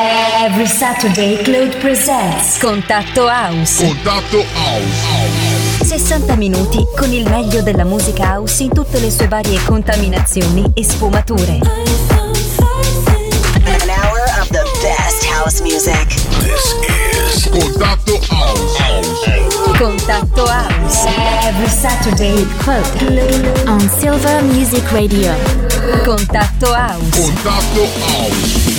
Every Saturday Claude presents Contatto House. Contatto House. 60 minuti con il meglio della musica house in tutte le sue varie contaminazioni e sfumature. An hour of the best house music. This is Contatto House. Contatto House. Every Saturday Claude on Silver Music Radio. Contatto House. Contatto House.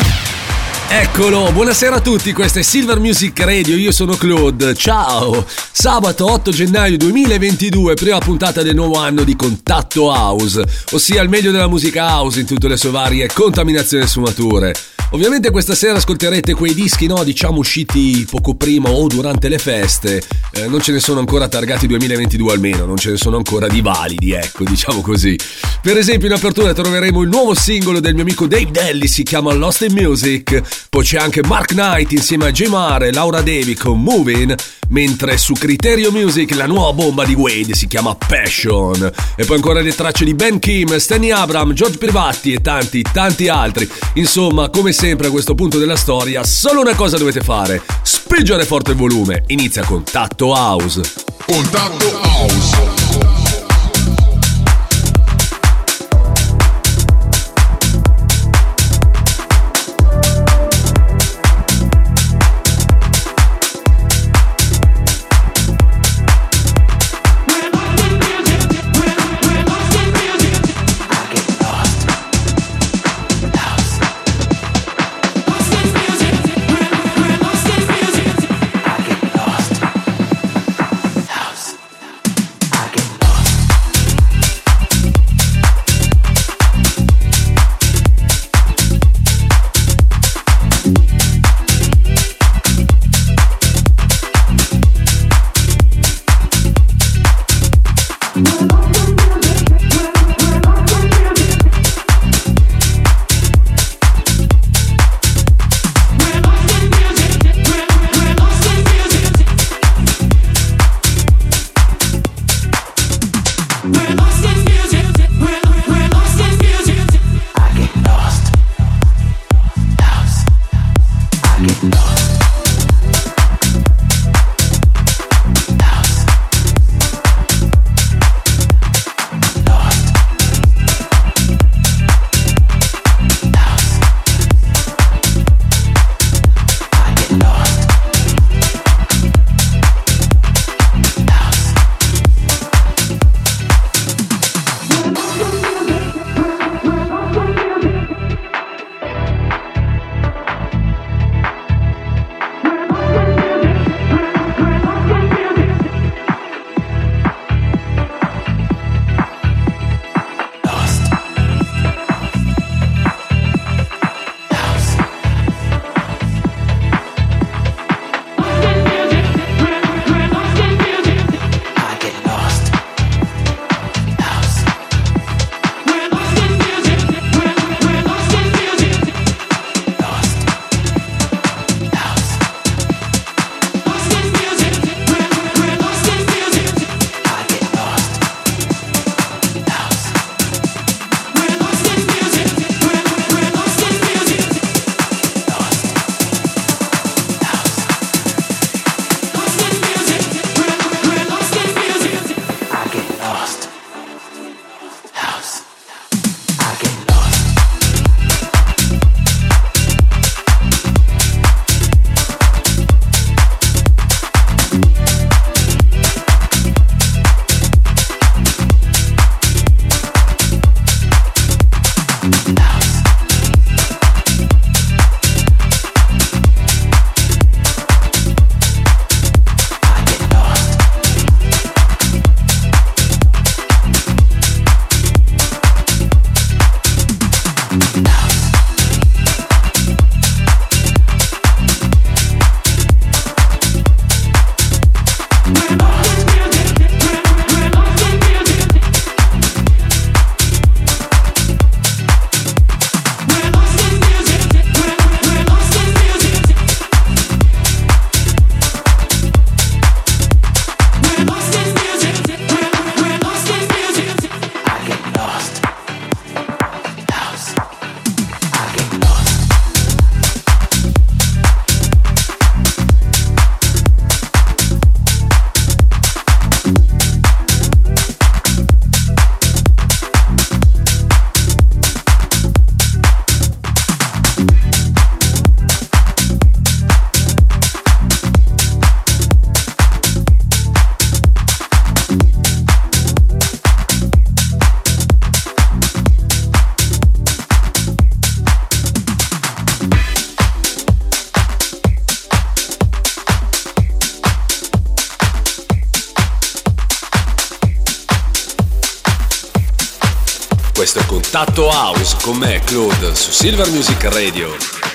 Eccolo, buonasera a tutti, questa è Silver Music Radio, io sono Claude, ciao! Sabato 8 gennaio 2022, prima puntata del nuovo anno di Contatto House, ossia il meglio della musica house in tutte le sue varie contaminazioni e sfumature. Ovviamente questa sera ascolterete quei dischi, no, diciamo usciti poco prima o durante le feste, eh, non ce ne sono ancora targati 2022 almeno, non ce ne sono ancora di validi, ecco, diciamo così. Per esempio in apertura troveremo il nuovo singolo del mio amico Dave Delly, si chiama Lost in Music, poi c'è anche Mark Knight insieme a J. Mare e Laura Devi con Moving, mentre su Criterio Music la nuova bomba di Wade si chiama Passion. E poi ancora le tracce di Ben Kim, Stanley Abram, George Privatti e tanti, tanti altri. Insomma, come sempre a questo punto della storia, solo una cosa dovete fare: spingere forte il volume. Inizia con Tatto House. Contatto House. questo è Contatto House con me, Claude, su Silver Music Radio.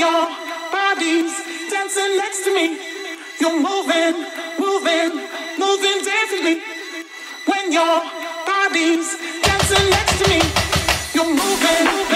your bodies, dancing next to me. You're moving, moving, moving dancingly. When your bodies dancing next to me, you're moving.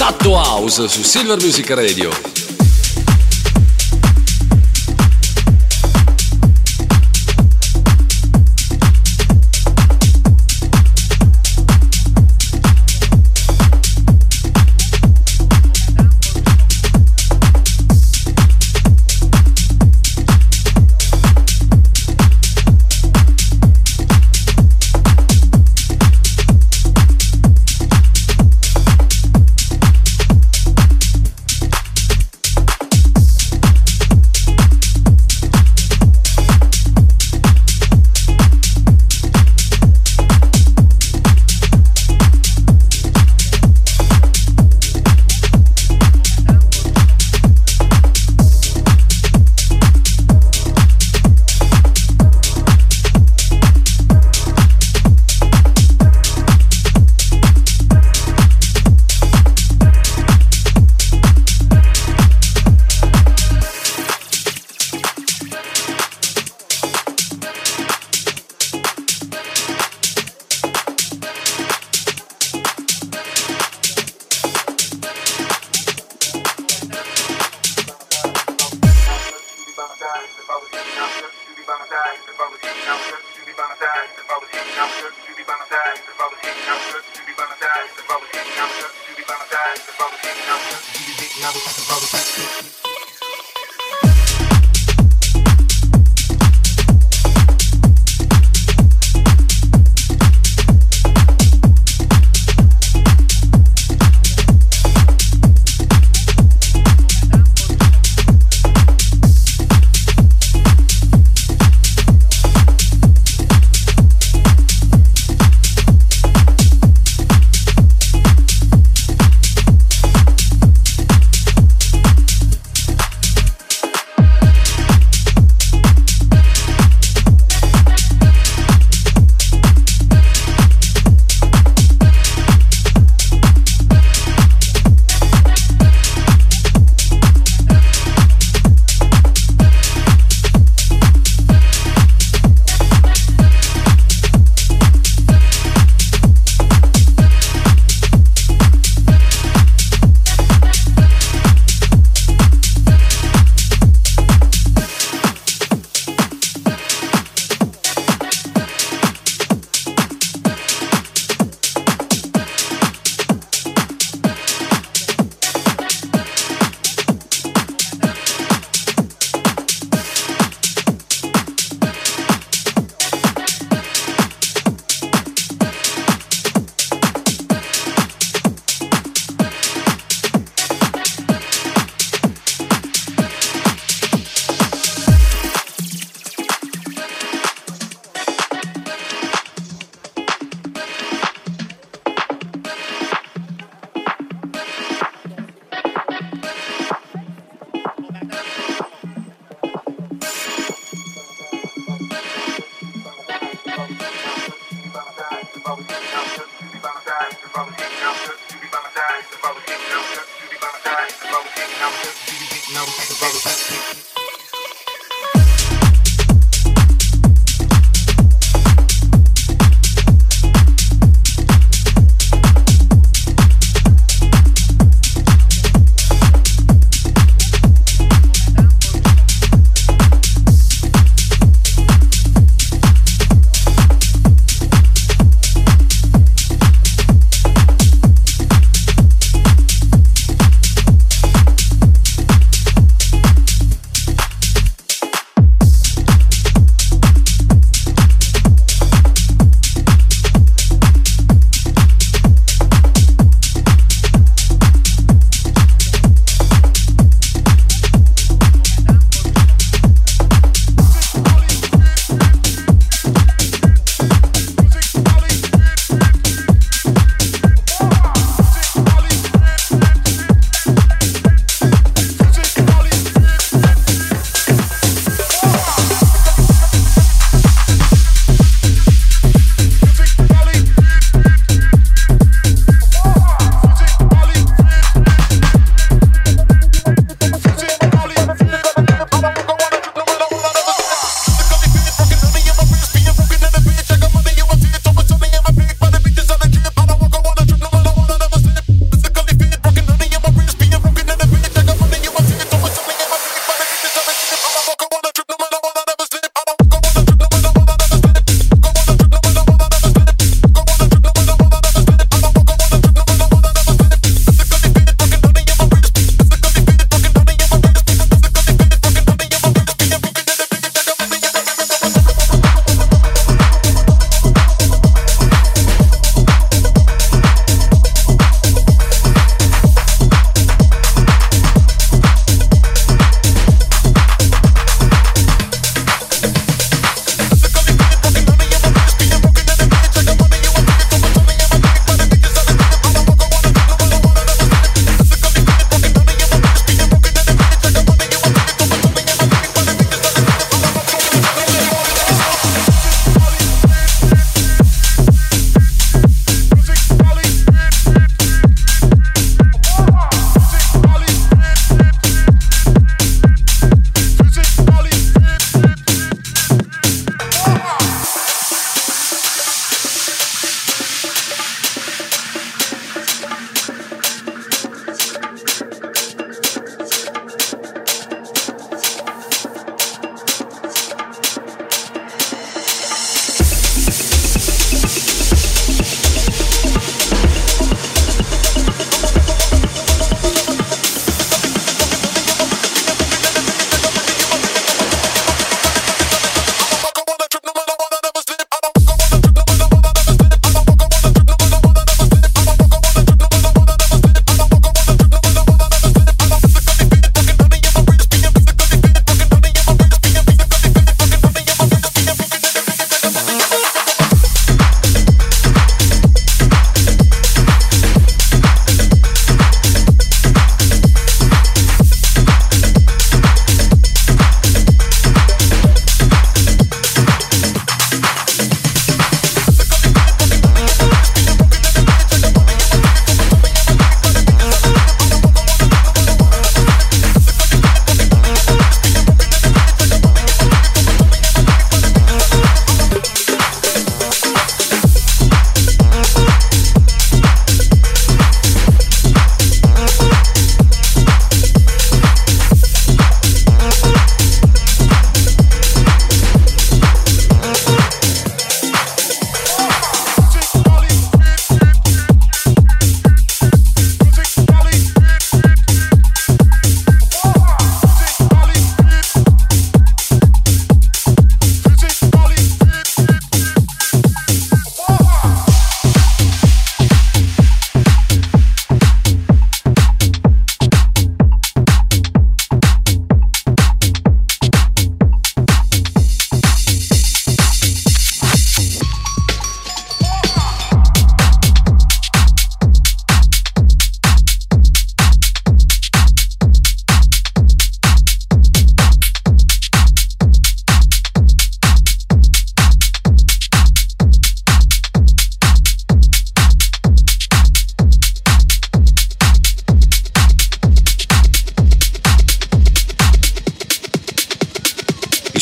Tatto House su Silver Music Radio.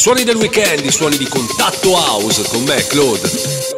Suoni del weekend, suoni di contatto house con me, Claude.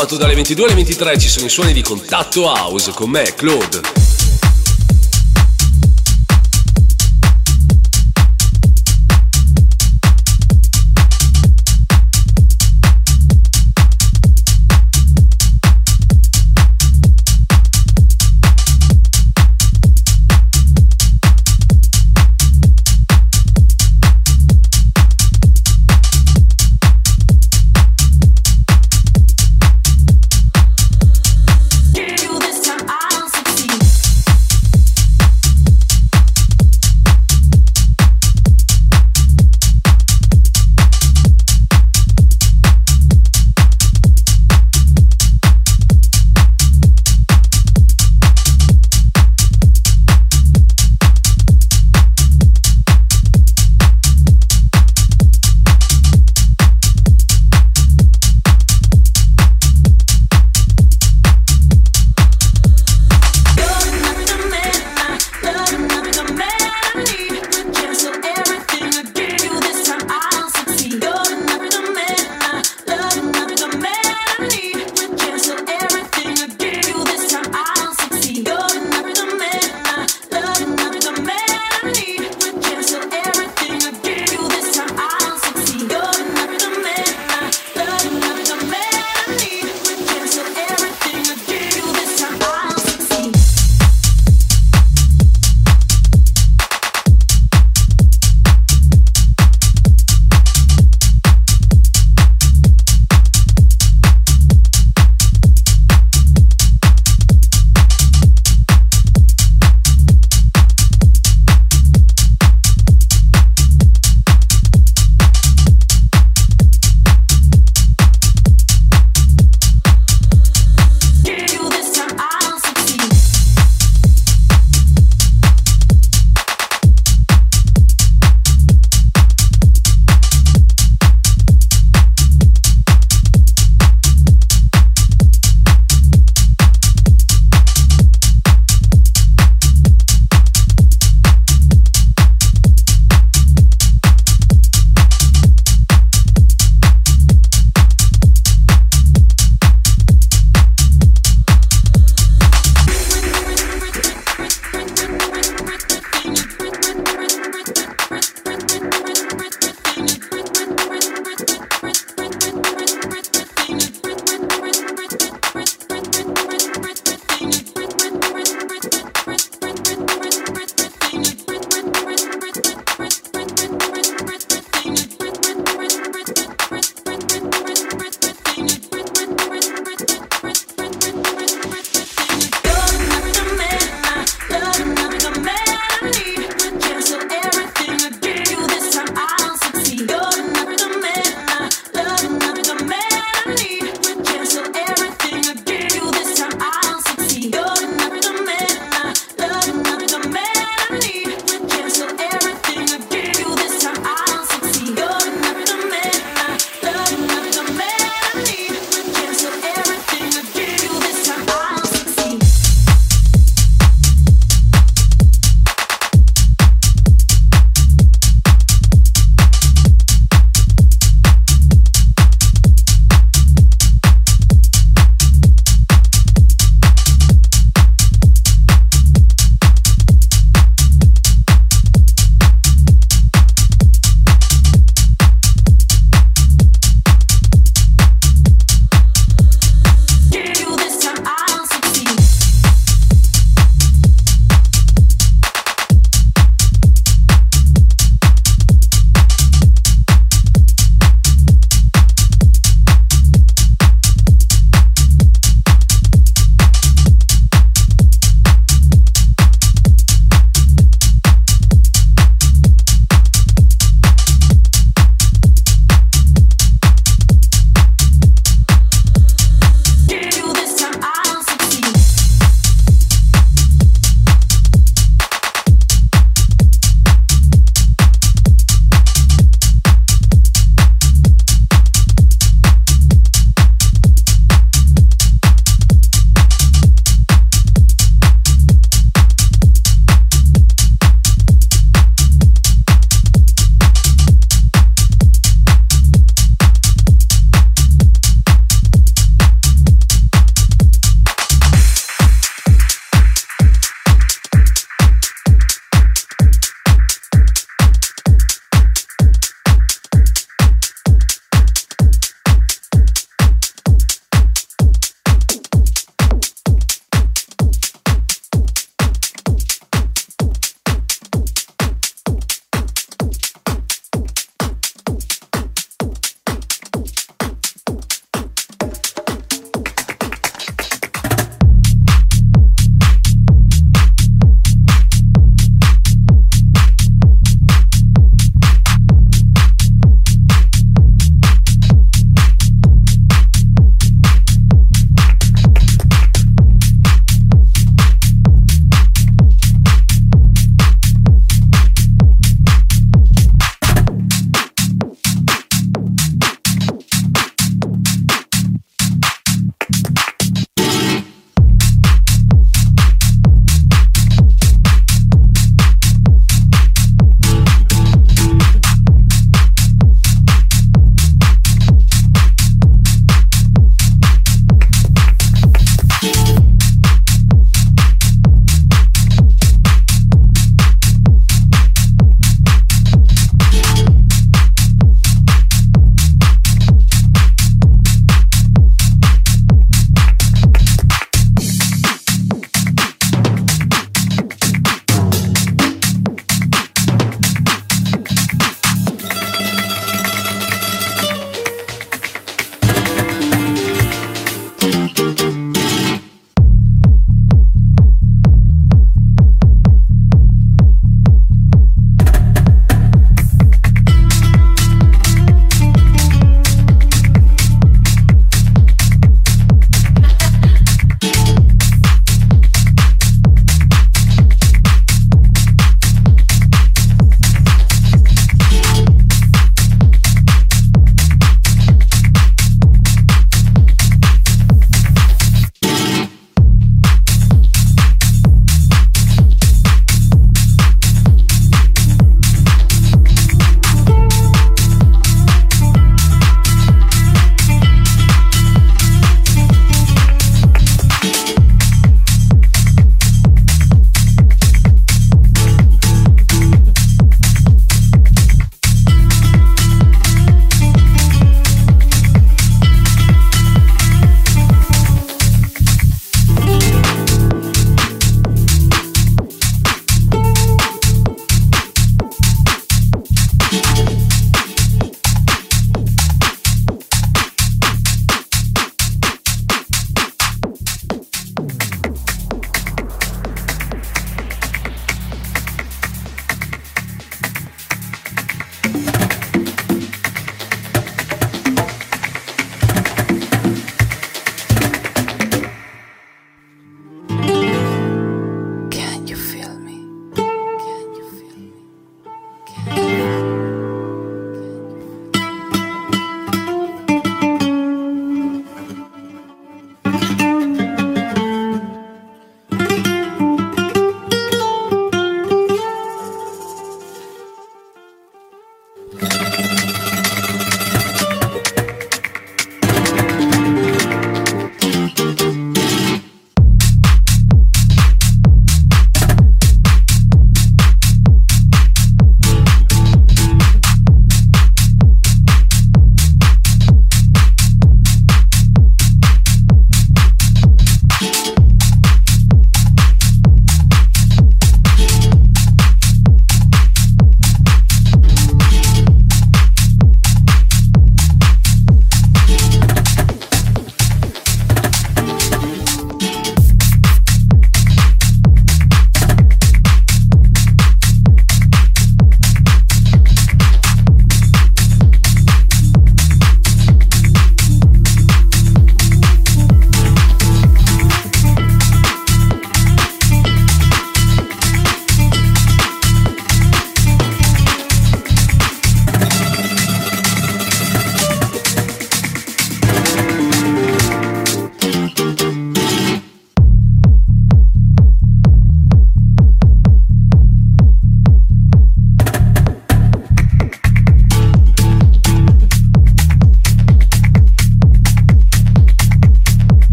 Sabato dalle 22 alle 23 ci sono i suoni di Contatto House con me, Claude.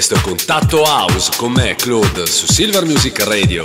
Questo Contatto House con me, Claude, su Silver Music Radio.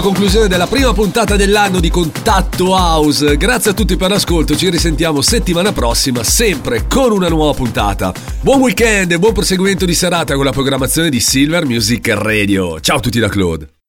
Alla conclusione della prima puntata dell'anno di Contatto House. Grazie a tutti per l'ascolto, ci risentiamo settimana prossima, sempre con una nuova puntata. Buon weekend e buon proseguimento di serata con la programmazione di Silver Music Radio. Ciao a tutti da Claude.